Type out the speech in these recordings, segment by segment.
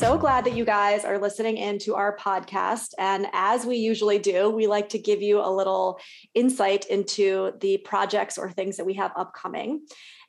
So glad that you guys are listening in to our podcast. And as we usually do, we like to give you a little insight into the projects or things that we have upcoming.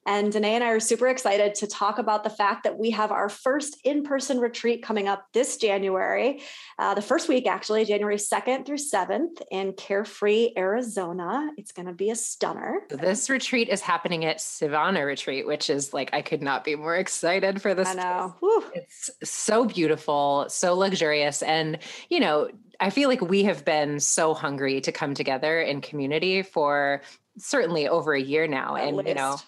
And Danae and I are super excited to talk about the fact that we have our first in person retreat coming up this January, uh, the first week, actually, January 2nd through 7th in Carefree, Arizona. It's going to be a stunner. This retreat is happening at Savannah Retreat, which is like, I could not be more excited for this. I know. It's so beautiful, so luxurious. And, you know, I feel like we have been so hungry to come together in community for certainly over a year now. At and, you know, least.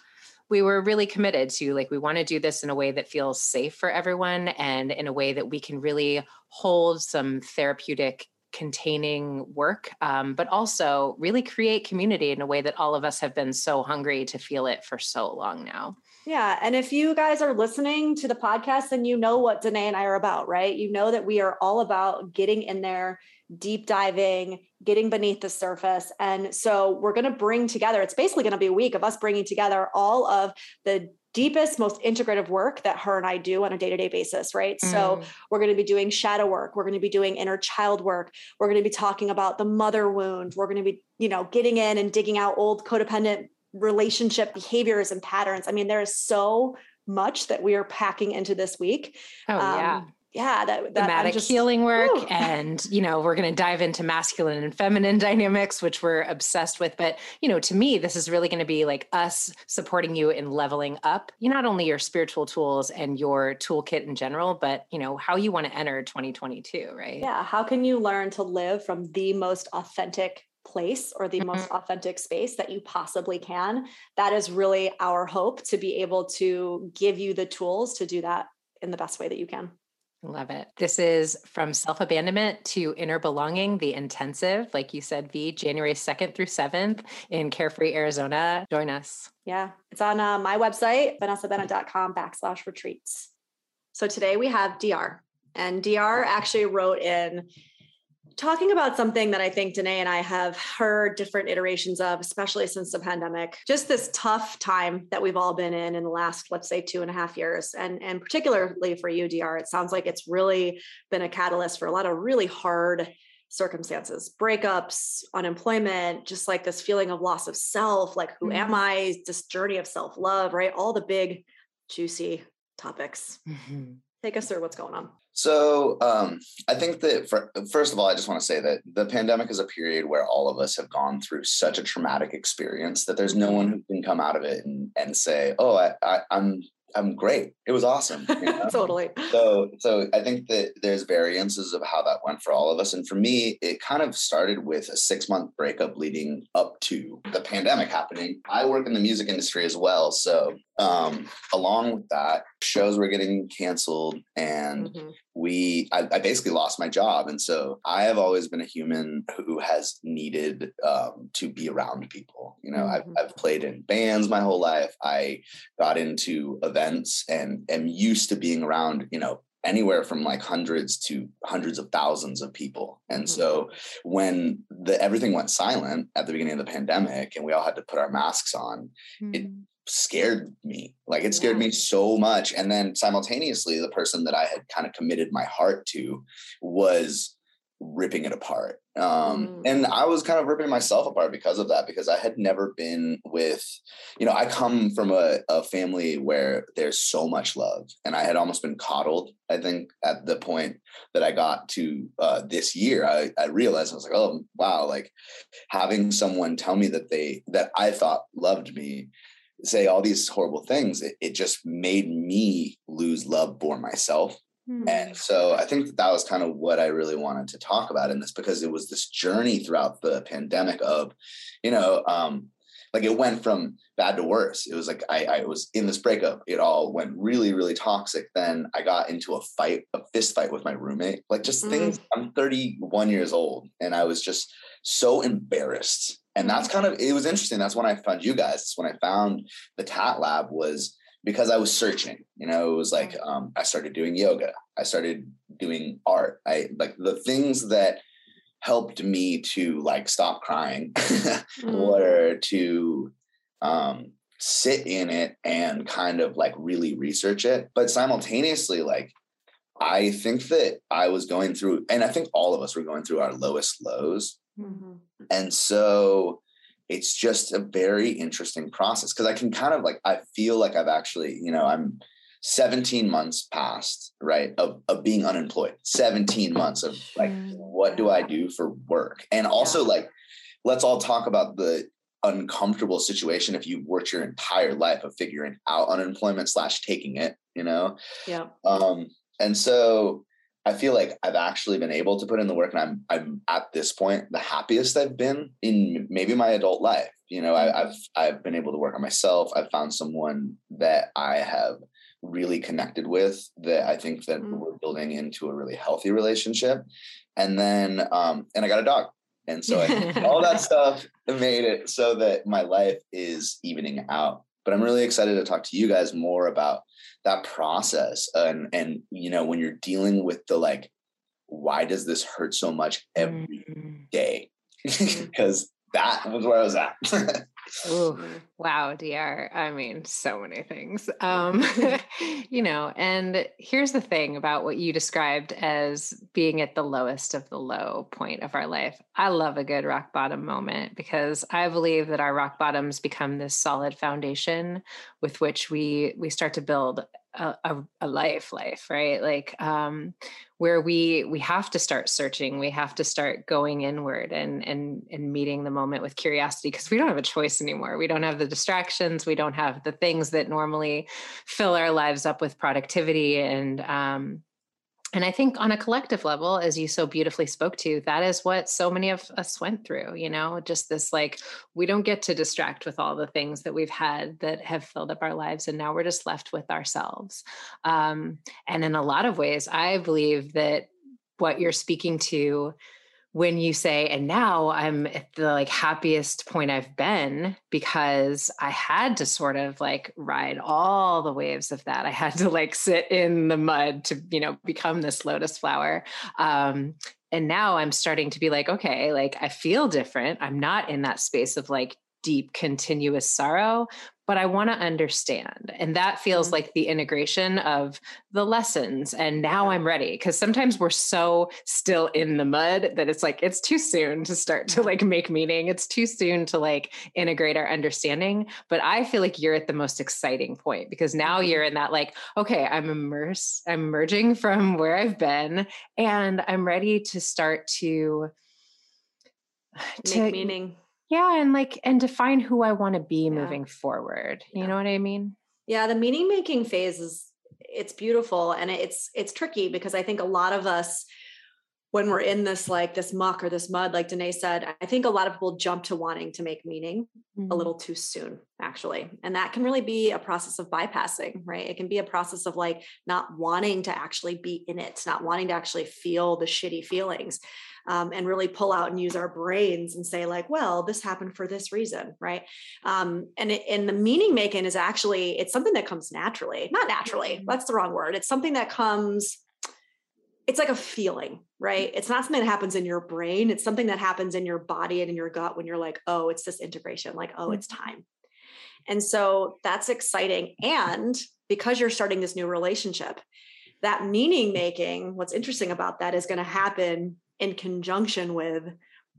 We were really committed to like we want to do this in a way that feels safe for everyone and in a way that we can really hold some therapeutic containing work um, but also really create community in a way that all of us have been so hungry to feel it for so long now Yeah. And if you guys are listening to the podcast, then you know what Danae and I are about, right? You know that we are all about getting in there, deep diving, getting beneath the surface. And so we're going to bring together, it's basically going to be a week of us bringing together all of the deepest, most integrative work that her and I do on a day to day basis, right? So Mm. we're going to be doing shadow work. We're going to be doing inner child work. We're going to be talking about the mother wound. We're going to be, you know, getting in and digging out old codependent relationship behaviors and patterns. I mean, there is so much that we are packing into this week. oh Um, yeah, that, that I'm thematic just- healing work Whew. and you know we're going to dive into masculine and feminine dynamics which we're obsessed with but you know to me this is really going to be like us supporting you in leveling up you not only your spiritual tools and your toolkit in general but you know how you want to enter 2022 right Yeah. How can you learn to live from the most authentic place or the most mm-hmm. authentic space that you possibly can? That is really our hope to be able to give you the tools to do that in the best way that you can. Love it. This is from self abandonment to inner belonging, the intensive, like you said, V, January 2nd through 7th in Carefree, Arizona. Join us. Yeah, it's on uh, my website, vanessabennett.com backslash retreats. So today we have DR, and DR actually wrote in talking about something that I think Danae and I have heard different iterations of, especially since the pandemic. Just this tough time that we've all been in in the last, let's say, two and a half years, and and particularly for you, DR, it sounds like it's really been a catalyst for a lot of really hard circumstances breakups unemployment just like this feeling of loss of self like who am mm-hmm. i? This journey of self-love right? All the big juicy topics. Mm-hmm. Take us through what's going on So um, I think that for, first of all, I just want to say that the pandemic is a period where all of us have gone through such a traumatic experience that there's no one who can come out of it and, and say, "Oh, I, I, I'm I'm great. It was awesome. You know? totally. So, so I think that there's variances of how that went for all of us. And for me, it kind of started with a six month breakup leading up to the pandemic happening. I work in the music industry as well. So, um, along with that, shows were getting canceled and mm-hmm. we, I, I, basically lost my job. And so I have always been a human who has needed um, to be around people. You know, mm-hmm. I've, I've played in bands my whole life. I got into events and am used to being around, you know, anywhere from like hundreds to hundreds of thousands of people. And mm-hmm. so when the everything went silent at the beginning of the pandemic and we all had to put our masks on, mm-hmm. it scared me. Like it scared yeah. me so much. And then simultaneously, the person that I had kind of committed my heart to was ripping it apart. Um, mm. And I was kind of ripping myself apart because of that, because I had never been with, you know, I come from a, a family where there's so much love, and I had almost been coddled. I think at the point that I got to uh, this year, I, I realized I was like, oh, wow, like having someone tell me that they, that I thought loved me say all these horrible things, it, it just made me lose love for myself. Mm-hmm. And so I think that, that was kind of what I really wanted to talk about in this because it was this journey throughout the pandemic of, you know, um, like it went from bad to worse. It was like I, I was in this breakup. It all went really, really toxic. Then I got into a fight, a fist fight with my roommate. Like just mm-hmm. things. I'm 31 years old, and I was just so embarrassed and that's kind of it was interesting that's when i found you guys when i found the TAT Lab was because i was searching you know it was like um, i started doing yoga i started doing art i like the things that helped me to like stop crying mm. or to um, sit in it and kind of like really research it but simultaneously like i think that i was going through and i think all of us were going through our lowest lows Mm-hmm. And so it's just a very interesting process because I can kind of like, I feel like I've actually, you know, I'm 17 months past, right, of, of being unemployed, 17 months of like, what do I do for work? And also, yeah. like, let's all talk about the uncomfortable situation if you've worked your entire life of figuring out unemployment slash taking it, you know? Yeah. Um, and so I feel like I've actually been able to put in the work and I'm I'm at this point the happiest I've been in maybe my adult life. You know, I, have I've been able to work on myself. I've found someone that I have really connected with that I think that mm. we're building into a really healthy relationship. And then um and I got a dog. And so I, all that stuff made it so that my life is evening out. But I'm really excited to talk to you guys more about that process and and you know when you're dealing with the like why does this hurt so much every mm. day because that was where i was at Ooh, wow, DR. I mean, so many things. Um, you know, and here's the thing about what you described as being at the lowest of the low point of our life. I love a good rock bottom moment because I believe that our rock bottoms become this solid foundation with which we we start to build a, a, life life right? Like um where we we have to start searching we have to start going inward and and and meeting the moment with curiosity because we don't have a choice anymore. We don't have the distractions we don't have the things that normally fill our lives up with productivity and um and I think on a collective level, as you so beautifully spoke to, that is what so many of us went through, you know, just this like, we don't get to distract with all the things that we've had that have filled up our lives. And now we're just left with ourselves. Um, and in a lot of ways, I believe that what you're speaking to when you say and now i'm at the like happiest point i've been because i had to sort of like ride all the waves of that. I had to like sit in the mud to you know become this lotus flower. Um and now i'm starting to be like okay like i feel different. I'm not in that space of like deep continuous sorrow but I want to understand. And that feels mm-hmm. like the integration of the lessons. And now I'm ready. Because sometimes we're so still in the mud that it's like, it's too soon to start to like make meaning. It's too soon to like integrate our understanding. But I feel like you're at the most exciting point because now mm-hmm. you're in that like, okay, I'm immersed, I'm emerging from where I've been, and I'm ready to start to. to make meaning yeah and like and define who i want to be yeah. moving forward you know what i mean yeah the meaning making phase is it's beautiful and it's it's tricky because i think a lot of us when we're in this like this muck or this mud like danae said i think a lot of people jump to wanting to make meaning mm-hmm. a little too soon actually and that can really be a process of bypassing right it can be a process of like not wanting to actually be in it not wanting to actually feel the shitty feelings um, and really pull out and use our brains and say like well this happened for this reason right? Um, and it, and the meaning making is actually it's something that comes naturally. Not naturally mm-hmm. that's the wrong word. It's something that comes it's like a feeling right? It's not something that happens in your brain. It's something that happens in your body and in your gut when you're like oh it's this integration like oh it's mm-hmm. time. And so that's exciting. And because you're starting this new relationship that meaning making what's interesting about that is going to happen in conjunction with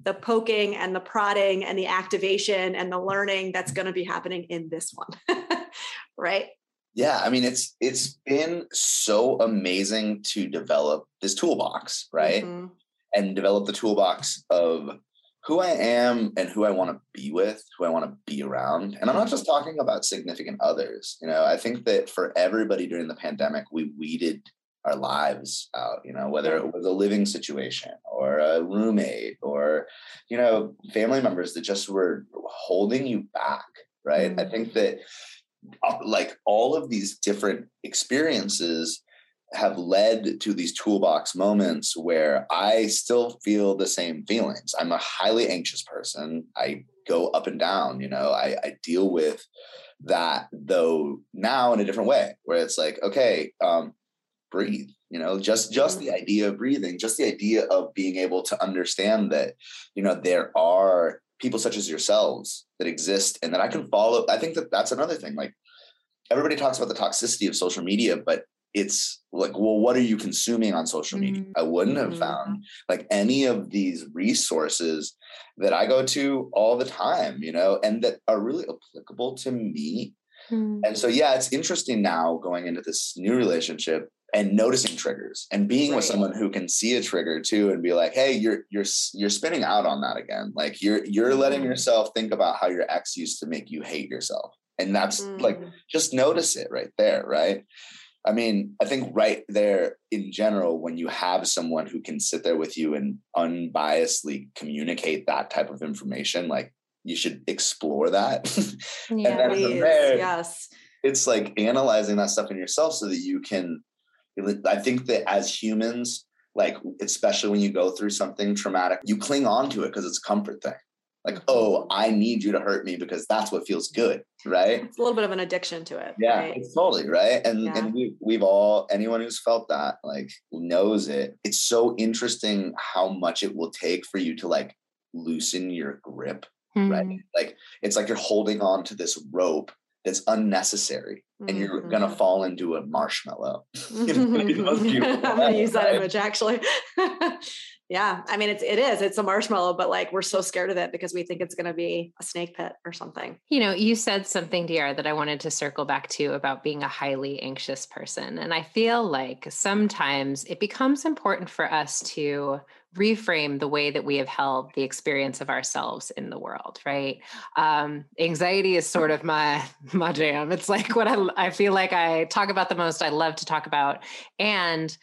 the poking and the prodding and the activation and the learning that's going to be happening in this one right? Yeah i mean it's it's been so amazing to develop this toolbox right? Mm-hmm. and develop the toolbox of who i am and who i want to be with who i want to be around. And i'm not just talking about significant others you know? I think that for everybody during the pandemic we weeded our lives out you know whether it was a living situation or a roommate or you know family members that just were holding you back right mm-hmm. i think that uh, like all of these different experiences have led to these toolbox moments where I still feel the same feelings. I'm a highly anxious person. I go up and down, you know, I, I deal with that though now in a different way where it's like, okay, um, breathe you know just just the mm-hmm. idea of breathing just the idea of being able to understand that you know there are people such as yourselves that exist and that i can follow i think that that's another thing like everybody talks about the toxicity of social media but it's like well what are you consuming on social media mm-hmm. i wouldn't have found mm-hmm. like any of these resources that i go to all the time you know and that are really applicable to me mm-hmm. and so yeah it's interesting now going into this new relationship and noticing triggers and being right. with someone who can see a trigger too and be like hey you're you're you're spinning out on that again like you're you're letting mm. yourself think about how your ex used to make you hate yourself and that's mm. like just notice it right there right i mean i think right there in general when you have someone who can sit there with you and unbiasedly communicate that type of information like you should explore that yeah, and then from there yes it's like analyzing that stuff in yourself so that you can I think that as humans, like especially when you go through something traumatic, you cling on to it because it's a comfort thing. Like, mm-hmm. oh, I need you to hurt me because that's what feels good, right? It's a little bit of an addiction to it. Yeah, right? it's totally right. And yeah. and we we've all anyone who's felt that like knows it. It's so interesting how much it will take for you to like loosen your grip, mm-hmm. right? Like it's like you're holding on to this rope that's unnecessary and you're mm-hmm. gonna fall into a marshmallow. I'm gonna use that image actually. yeah, I mean it's it is it's a marshmallow, but like we're so scared of it because we think it's gonna be a snake pit or something. You know, you said something, DR, that I wanted to circle back to about being a highly anxious person, and I feel like sometimes it becomes important for us to reframe the way that we have held the experience of ourselves in the world right? Um, anxiety is sort of my my jam. It's like what I, I feel like i talk about the most i love to talk about and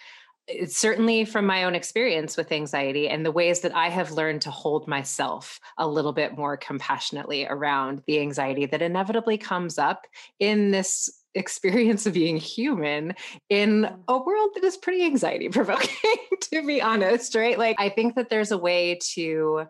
it's certainly from my own experience with anxiety and the ways that I have learned to hold myself a little bit more compassionately around the anxiety that inevitably comes up in this experience of being human in a world that is pretty anxiety provoking, to be honest, right? Like, I think that there's a way to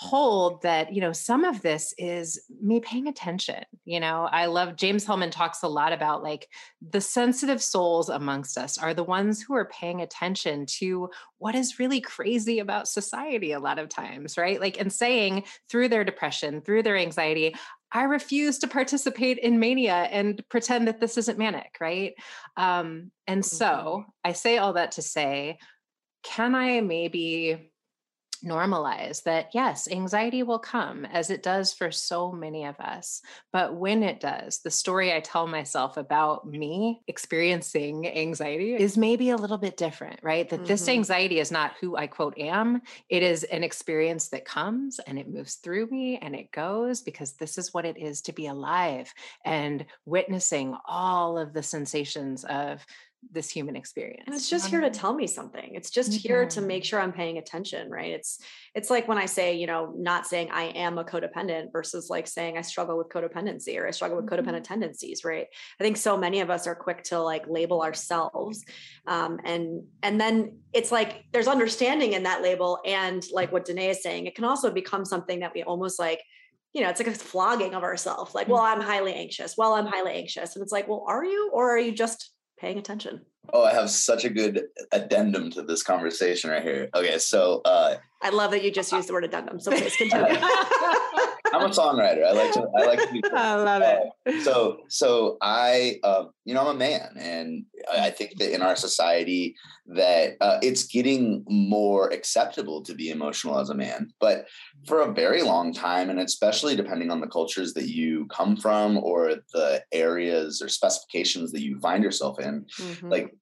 hold that you know some of this is me paying attention you know i love james hillman talks a lot about like the sensitive souls amongst us are the ones who are paying attention to what is really crazy about society a lot of times right like and saying through their depression through their anxiety I refuse to participate in mania and pretend that this isn't manic, right? Um, and so Mhm. I say all that to say, can I maybe normalize that yes, anxiety will come as it does for so many of us. But when it does, the story I tell myself about me experiencing anxiety is maybe a little bit different, right? That this Mhm. anxiety is not who I quote am. It is an experience that comes and it moves through me and it goes because this is what it is to be alive and witnessing all of the sensations of this human experience. and it's just here to tell me something it's just here to make sure i'm paying attention right it's it's like when i say you know not saying i am a codependent versus like saying i struggle with codependency or i struggle with Mhm. codependent tendencies right i think so many of us are quick to like label ourselves um, and and then it's like there's understanding in that label and like what danae is saying it can also become something that we almost like you know, it's like a flogging of ourselves. Like, well, I'm highly anxious. Well, I'm highly anxious. And it's like, well, are you, or are you just paying attention? Oh, I have such a good addendum to this conversation right here. Okay, so uh, I love that you just used the word addendum. So please continue. I'm a songwriter. I like to. I like to be. I love Uh, it. so so i uh, you know i'm a man and i think that in our society that uh, it's getting more acceptable to be emotional as a man but for a very long time and especially depending on the cultures that you come from or the areas or specifications that you find yourself in Mhm. like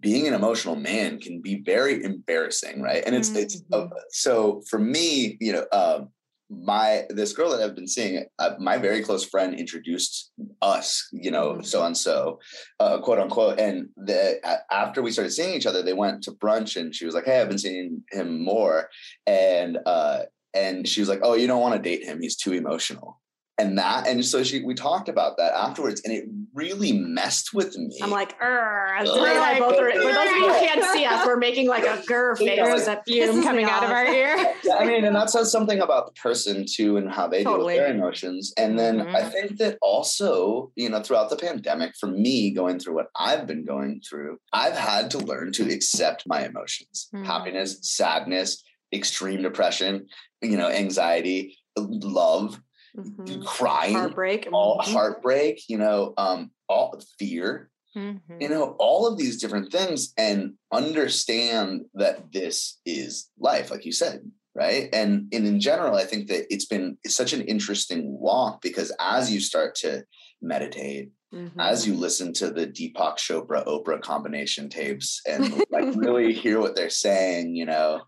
being an emotional man can be very embarrassing right and it's it's uh, so for me you know um my this girl that i've been seeing uh, my very close friend introduced us you know Mhm. so and so uh, quote unquote and the after we started seeing each other they went to brunch and she was like hey i've been seeing him more and uh and she was like oh you don't want to date him he's too emotional and that and so she we talked about that afterwards and it really messed with me I'm like, "Urgh." Ugh. Danae and I both are, for those of you who can't see us, we're making like a grr face Yeah. that This fumes coming out of our ear. Yeah, I mean, and that says something about the person too and how they Totally. deal with their emotions. And then I Mhm. think that also, you know, throughout the pandemic, for me going through what I've been going through, I've had to learn to accept my emotions Mhm. happiness, sadness, extreme depression, you know, anxiety, love, Mhm. crying, Heartbreak. all Mhm. heartbreak, you know, um, all fear, Mhm. you know all of these different things and understand that this is life like you said right and, and in general i think that it's been it's such an interesting walk because as you start to meditate Mhm. as you listen to the deepak chopra oprah combination tapes and like really hear what they're saying you know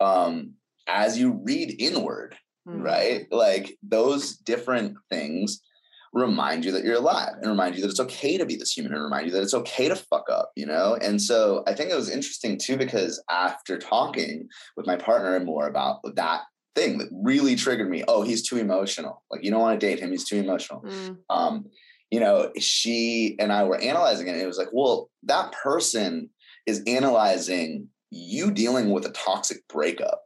um as you read inward Mhm. right? Like those different things remind you that you're alive and remind you that it's okay to be this human and remind you that it's okay to fuck up, you know? And so I think it was interesting too, because after talking with my partner and more about that thing that really triggered me, oh, he's too emotional. Like you don't want to date him, he's too emotional. Mm. Um, you know, she and I were analyzing it, and it was like, well, that person is analyzing you dealing with a toxic breakup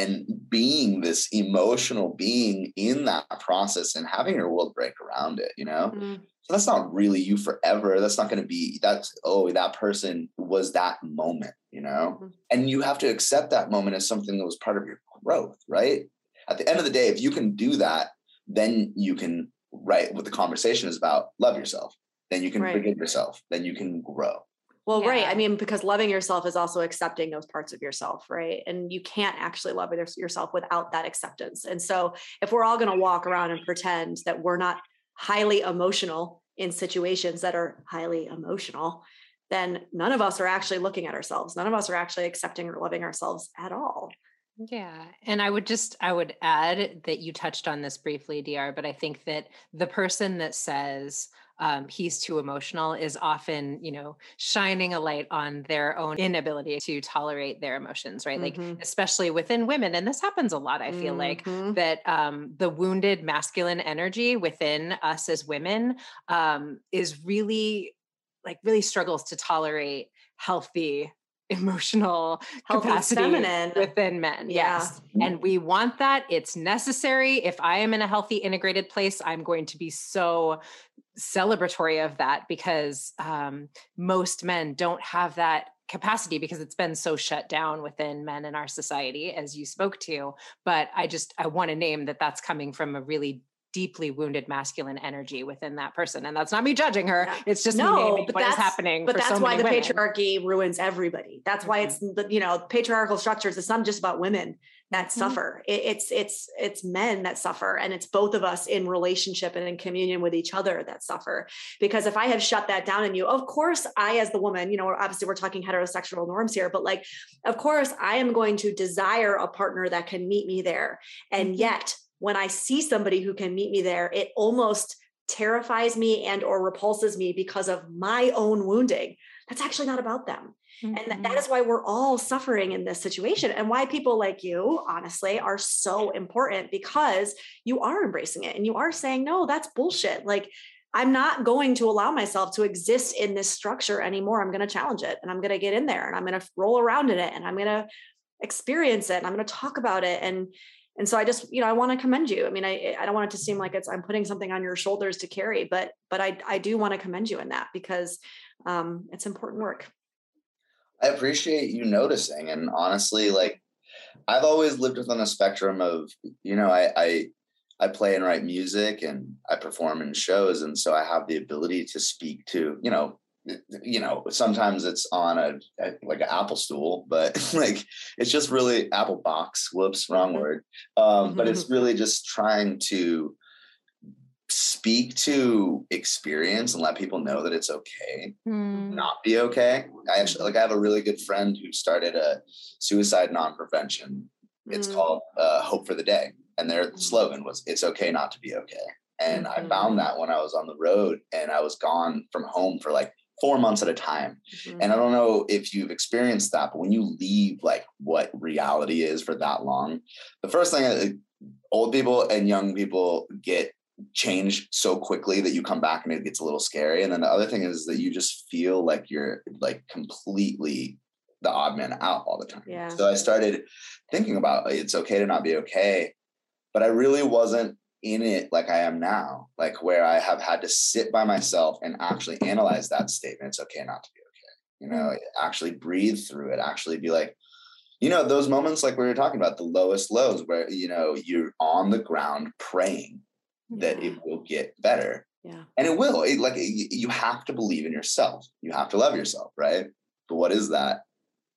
and being this emotional being in that process and having your world break around it, you know? Mm. So that's not really you forever. That's not going to be that's oh that person was that moment, you know? Mhm. And you have to accept that moment as something that was part of your growth, right? At the end of the day, if you can do that, then you can right what the conversation is about, love yourself. Then you can Right. forgive yourself. Then you can grow. Well, right. I mean, because loving yourself is also accepting those parts of yourself, right? And you can't actually love yourself without that acceptance. And so, if we're all going to walk around and pretend that we're not highly emotional in situations that are highly emotional, then none of us are actually looking at ourselves. None of us are actually accepting or loving ourselves at all. Yeah. And I would just, I would add that you touched on this briefly, DR, but I think that the person that says, um, he's too emotional is often, you know, shining a light on their own inability to tolerate their emotions, right? Like, Mhm. especially within women. And this happens a lot, I feel like, Mhm. that um, the wounded masculine energy within us as women um, is really, like, really struggles to tolerate healthy emotional Healthy capacity feminine. within men. Yeah. Yes. And we want that. It's necessary. If I am in a healthy, integrated place, I'm going to be so celebratory of that because um, most men don't have that capacity because it's been so shut down within men in our society as you spoke to but i just i want to name that that's coming from a really deeply wounded masculine energy within that person. And that's not me judging her. Yeah. It's just No, me naming but what is that's- happening. but that's so why the women. patriarchy ruins everybody that's why it's the you know patriarchal structures it's not just about women that mm-hmm. suffer. It, it's it's it's men that suffer and it's both of us in relationship and in communion with each other that suffer. Because if i have shut that down in you of course i as the woman you know obviously we're talking heterosexual norms here but like of course i am going to desire a partner that can meet me there. And mm-hmm. yet when i see somebody who can meet me there it almost terrifies me and or repulses me because of my own wounding. That's actually not about them. And that- that is why we're all suffering in this situation and why people like you honestly are so important because you are embracing it and you are saying no that's bullshit. Like i'm not going to allow myself to exist in this structure anymore. I'm going to challenge it and i'm going to get in there and i'm going to roll around in it and i'm going to experience it and i'm going to talk about it and and so i just you know i want to commend you i mean i i don't want it to seem like it's i'm putting something on your shoulders to carry but but i i do want to commend you in that because um it's important work I appreciate you noticing. And honestly, like I've always lived within a spectrum of, you know, I I I play and write music and I perform in shows. And so I have the ability to speak to, you know, you know, sometimes it's on a, a like an apple stool, but like it's just really apple box. Whoops, wrong Mhm. word. Um, but it's really just trying to speak to experience and let people know that it's okay Mm. not be okay. I actually like I have a really good friend who started a suicide non-prevention. It's Mm. called uh, Hope for the Day, and their slogan was "It's okay not to be okay." And I Mhm. found that when I was on the road and I was gone from home for like four months at a time. Mhm. And I don't know if you've experienced that, but when you leave like what reality is for that long, the first thing uh, old people and young people get changed so quickly that you come back and it gets a little scary. And then the other thing is that you just feel like you're like completely the odd man out all the time. Yeah. So I started thinking about it's okay to not be okay, but I really wasn't in it like I am now, like where I have had to sit by myself and actually analyze that statement. It's okay not to be okay. You know, mm-hmm. actually breathe through it, actually be like, you know, those moments like we were talking about, the lowest lows where, you know, you're on the ground praying that it will get better. yeah And it will. It, like you have to believe in yourself. You have to love yourself, right? But what is that?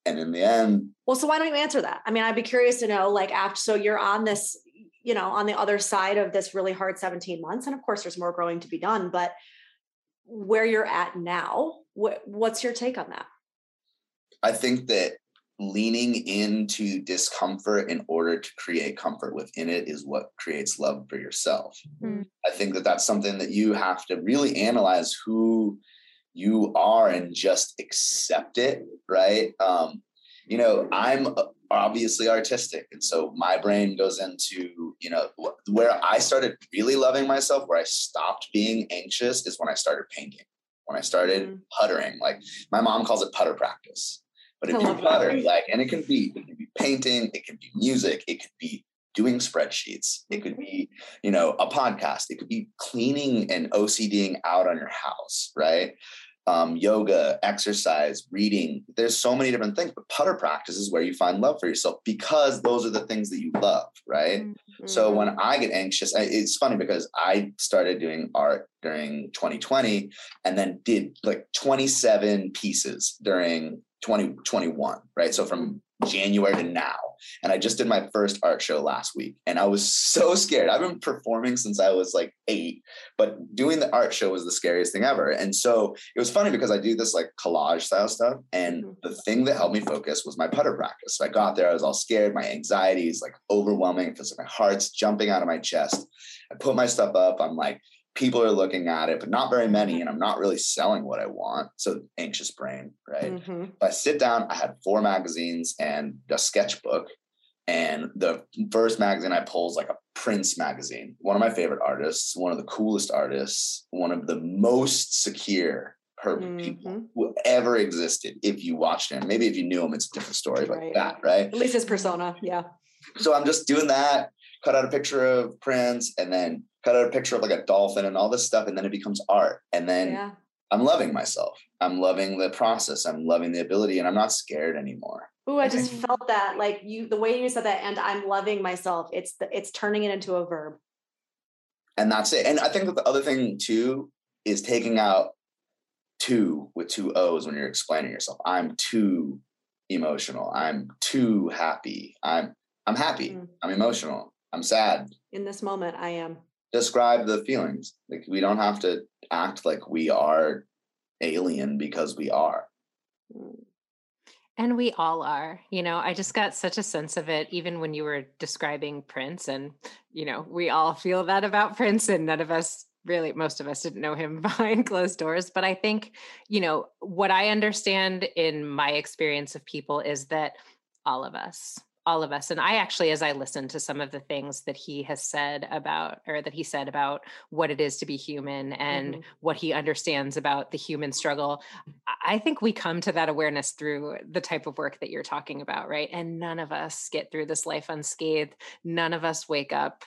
And in the end, Well, so why don't you answer that? I mean, I'd be curious to know, like, after, so you're on this, you know, on the other side of this really hard 17 months. And of course, there's more growing to be done, but where you're at now, what, what's your take on that? I think that leaning into discomfort in order to create comfort within it is what creates love for yourself. Mm. I think that that's something that you have to really analyze who you are and just accept it, right? Um, you know, I'm obviously artistic, and so my brain goes into, you know, where I started really loving myself, where I stopped being anxious is when I started painting. When I started Mhm. puttering, like my mom calls it putter practice. But if you love that. putter, like, and it can be, it can be painting, it can be music, it could be doing spreadsheets, it could be, you know, a podcast, it could be cleaning and OCDing out on your house, right? Um, yoga, exercise, reading. There's so many different things, but putter practice is where you find love for yourself because those are the things that you love, right? So Mm-hmm. when I get anxious, I, it's funny because I started doing art during 2020 and then did like 27 pieces during 2021, right? So from January to now. And I just did my first art show last week and I was so scared. I've been performing since I was like eight, but doing the art show was the scariest thing ever. And so it was funny because I do this like collage style stuff. And Mhm. the thing that helped me focus was my putter practice. So I got there, I was all scared. My anxiety is like overwhelming. It feels like my heart's jumping out of my chest. I put my stuff up. I'm like, people are looking at it, but not very many. And I'm not really selling what I want. So anxious brain, right? Mhm. I sit down, I had four magazines and a sketchbook. And the first magazine I pull is like a Prince magazine, one of my favorite artists, one of the coolest artists, one of the most secure perfect people who ever existed. If you watched him, maybe if you knew him, it's a different story, but Right. that, right? At least his persona. Yeah. So I'm just doing that, cut out a picture of Prince, and then cut out a picture of like a dolphin and all this stuff, and then it becomes art. And then Yeah. I'm loving myself. I'm loving the process. I'm loving the ability, and I'm not scared anymore. Ooh, I just felt that like you, the way you said that, and I'm loving myself. It's the, it's turning it into a verb. and that's it. And I think that the other thing too is taking out two with two O's when you're explaining yourself. I'm too emotional. I'm too happy. I'm I'm happy. Mm. I'm emotional. I'm sad. In this moment, I am. Describe the feelings. Like we don't have to act like we are alien because we are. And we all are. You know, I just got such a sense of it, even when you were describing Prince. And, you know, we all feel that about Prince, and none of us really, most of us didn't know him behind closed doors. But I think, you know, what I understand in my experience of people is that all of us, all of us and i actually as i listened to some of the things that he has said about or that he said about what it is to be human and mm-hmm. what he understands about the human struggle i think we come to that awareness through the type of work that you're talking about right and none of us get through this life unscathed none of us wake up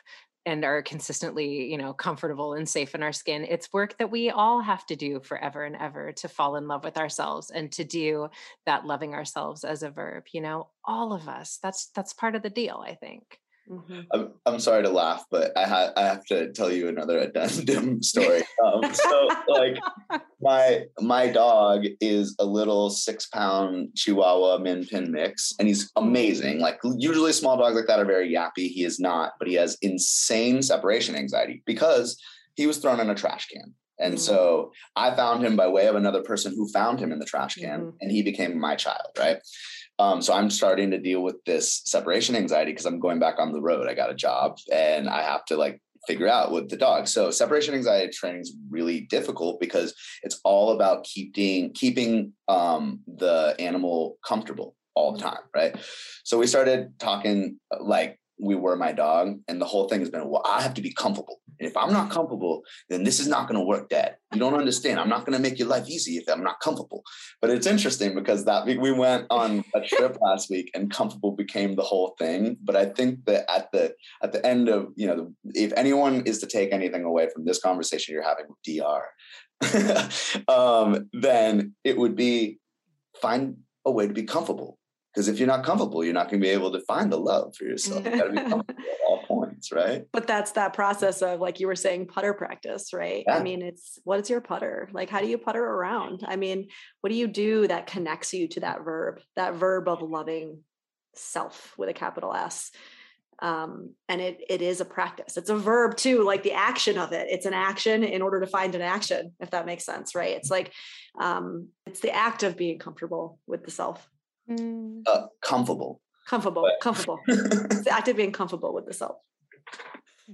and are consistently you know comfortable and safe in our skin it's work that we all have to do forever and ever to fall in love with ourselves and to do that loving ourselves as a verb you know? All of us that's that's part of the deal i think Mm-hmm. I'm, I'm sorry to laugh, but I ha- I have to tell you another addendum story. Um, so like my my dog is a little six pound Chihuahua Min Pin mix, and he's amazing. Like usually small dogs like that are very yappy. He is not, but he has insane separation anxiety because he was thrown in a trash can. And mm-hmm. so I found him by way of another person who found him in the trash can, mm-hmm. and he became my child, right? Um, so I'm starting to deal with this separation anxiety because I'm going back on the road. I got a job and I have to like figure out with the dog. So separation anxiety training is really difficult because it's all about keeping keeping um, the animal comfortable all the mm-hmm. time, right? So we started talking like we were my dog, and the whole thing has been, well, I have to be comfortable. And if I'm not comfortable, then this is not going to work, Dad. You don't understand. I'm not going to make your life easy if I'm not comfortable. But it's interesting because that we went on a trip last week, and comfortable became the whole thing. But I think that at the at the end of you know, if anyone is to take anything away from this conversation you're having with DR, um, then it would be find a way to be comfortable because if you're not comfortable, you're not going to be able to find the love for yourself. You got to be comfortable at all points, right? But that's that process of, like you were saying, putter practice, right? Yeah. I mean, it's what is your putter? Like, how do you putter around? I mean, what do you do that connects you to that verb, that verb of loving self with a capital S? um, and it it is a practice it's a verb too like the action of it it's an action in order to find an action if that makes sense right it's like um, it's the act of being comfortable with the self Mm. Uh, comfortable. Comfortable, but. comfortable. it's the act of being comfortable with the self.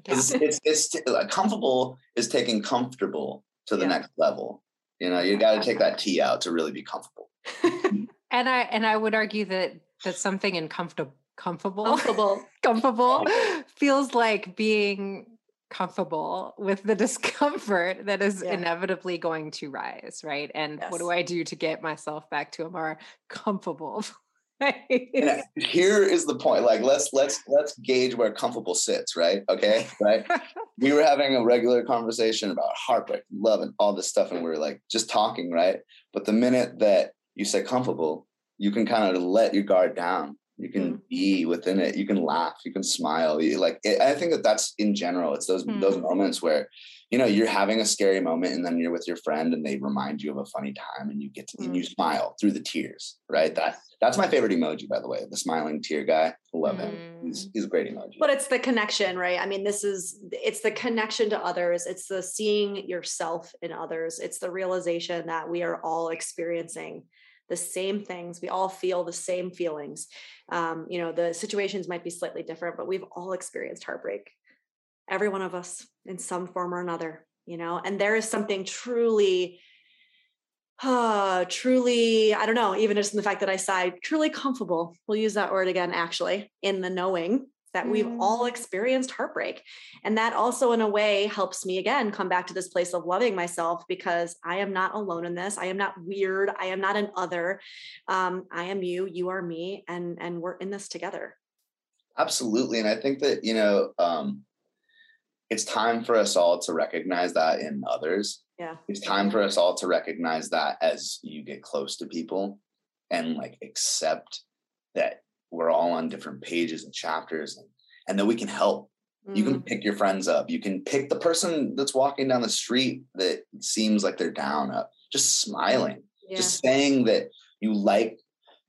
Yeah. It's, it's, it's like comfortable is taking comfortable to the yeah. next level. You know, you got to take that T out to really be comfortable. and I and I would argue that that something in comfortable comfortable comfortable comfortable feels like being comfortable with the discomfort that is yeah. inevitably going to rise, right? And yes. what do I do to get myself back to a more comfortable and here is the point like let's let's let's gauge where comfortable sits right okay right we were having a regular conversation about heartbreak love and all this stuff and we were like just talking right but the minute that you say comfortable you can kind of let your guard down you can mm. be within it. You can laugh. You can smile. You, like it, i think that that's in general it's those mm. those moments where you know you're having a scary moment and then you're with your friend and they remind you of a funny time and you get to mm. and you mm. smile through the tears right? That that's my favorite emoji by the way the smiling tear guy. I love him. He's, he's a great emoji. But it's the connection right? I mean this is it's the connection to others. It's the seeing yourself in others. It's the realization that we are all experiencing the same things. We all feel the same feelings. Um, you know, the situations might be slightly different, but we've all experienced heartbreak. Every one of us in some form or another, you know, and there is something truly, uh, truly, I don't know, even just in the fact that I sighed, truly comfortable. We'll use that word again, actually, in the knowing that we've all mm. experienced heartbreak. And that also, in a way, helps me again come back to this place of loving myself because I am not alone in this. I am not weird. I am not an other. Um, I am you, you are me, and and we're in this together. Absolutely. And I think that, you know, um, it's time for us all to recognize that in others. Yeah. It's time for us all to recognize that as you get close to people and like accept that we're all on different pages and chapters and, and that we can help You can Mm. pick your friends up. You can pick the person that's walking down the street that seems like they're down up, just smiling, Yeah. just saying that you like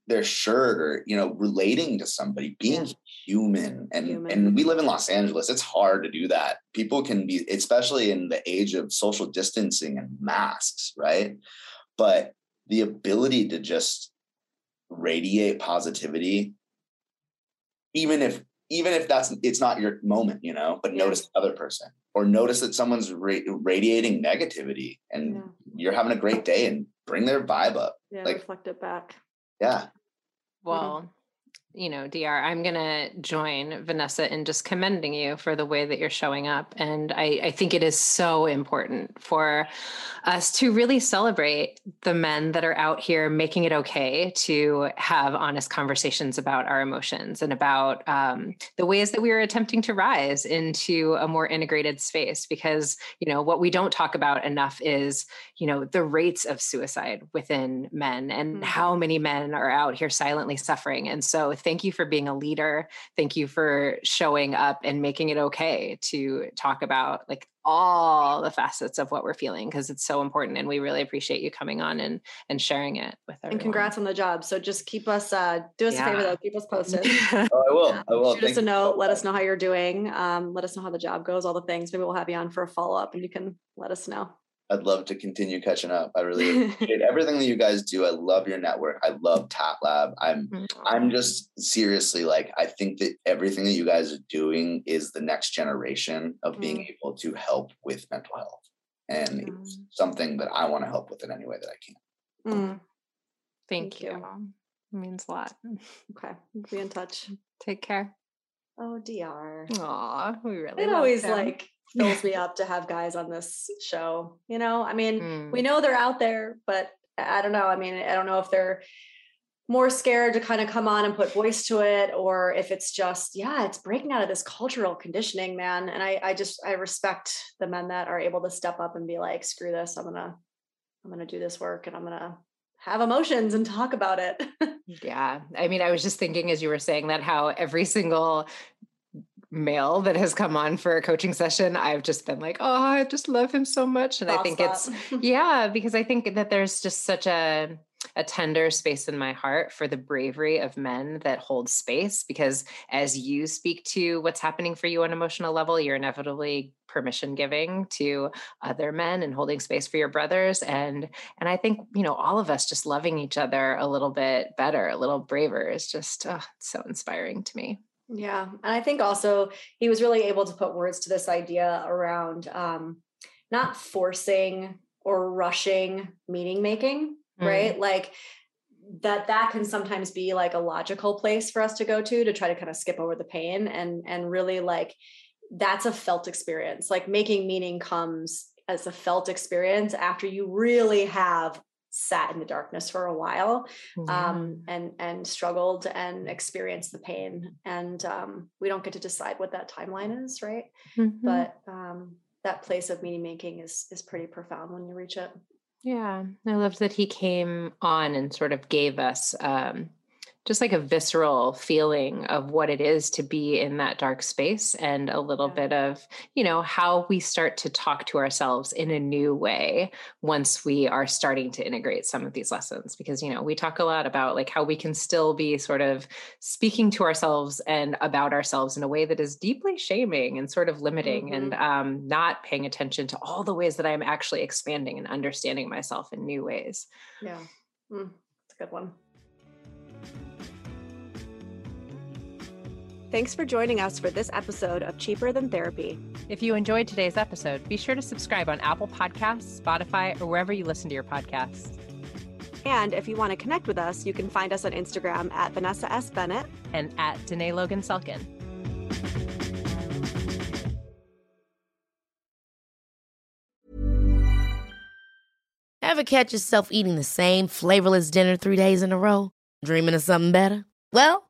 their shirt or you know relating to somebody being human and Human. and we live in los angeles it's hard to do that people can be especially in the age of social distancing and masks right but the ability to just radiate positivity even if even if that's it's not your moment you know but Yeah. notice the other person or notice that someone's ra- radiating negativity and Yeah. you're having a great day and bring their vibe up Yeah, like reflect it back. yeah Well, you know, DR, I'm going to join Vanessa in just commending you for the way that you're showing up. And I, I think it is so important for us to really celebrate the men that are out here making it okay to have honest conversations about our emotions and about um, the ways that we are attempting to rise into a more integrated space. Because, you know, what we don't talk about enough is, you know, the rates of suicide within men and Mhm. how many men are out here silently suffering. And so, thank you for being a leader. Thank you for showing up and making it okay to talk about like all the facets of what we're feeling because it's so important. And we really appreciate you coming on and and sharing it with everyone. And congrats on the job. So just keep us, uh, do us a favor though, keep us posted. oh i will i will Shoot us a note. Let us know how you're doing. Um, let us know how the job goes, all the things. Maybe we'll have you on for a follow up and you can let us know. I'd love to continue catching up i really appreciate everything that you guys do i love your network i love tat lab i'm i'm just seriously like i think that everything that you guys are doing is the next generation of being Mm. able to help with mental health and it's something that i want to help with in any way that i can Mm, Thank, Thank you. you. It means a lot. okay. Be in touch. Take care. Oh, DR. Aw, we really It love always him. like fills me up to have guys on this show. You know, I mean, Mm. we know they're out there, but I I don't know. I mean, I don't know if they're more scared to kind of come on and put voice to it or if it's just yeah it's breaking out of this cultural conditioning man and i i just i respect the men that are able to step up and be like screw this i'm gonna i'm gonna do this work and i'm gonna have emotions and talk about it Yeah. I mean, I was just thinking as you were saying that how every single male that has come on for a coaching session, I've just been like, oh, I just love him so much. And I think it's, yeah, because I think that there's just such a, a tender space in my heart for the bravery of men that hold space because as you speak to what's happening for you on an emotional level you're inevitably permission giving to other men and holding space for your brothers. And and i think you know all of us just loving each other a little bit better a little braver is just oh, so inspiring to me Yeah. And I think also he was really able to put words to this idea around um, not forcing or rushing meaning making, Mm. right? Like that that can sometimes be like a logical place for us to go to to try to kind of skip over the pain and and really like that's a felt experience. Like making meaning comes as a felt experience after you really have sat in the darkness for a while um, and and struggled and experienced the pain. And um, we don't get to decide what that timeline is right? Mhm. but um, that place of meaning making is is pretty profound when you reach it. Yeah, I loved that he came on and sort of gave us um, just like a visceral feeling of what it is to be in that dark space and a little Yeah. bit of, you know, how we start to talk to ourselves in a new way once we are starting to integrate some of these lessons. Because, you know, we talk a lot about like how we can still be sort of speaking to ourselves and about ourselves in a way that is deeply shaming and sort of limiting and um, not paying attention to all the ways that I'm actually expanding and understanding myself in new ways. yeah mm, it's a good one thanks for joining us for this episode of cheaper than therapy If you enjoyed today's episode, be sure to subscribe on Apple Podcasts, Spotify, or wherever you listen to your podcasts. and if you want to connect with us you can find us on instagram at vanessa s bennett And at Danae Logan Selkin. Ever catch yourself eating the same flavorless dinner three days in a row? Dreaming of something better? Well,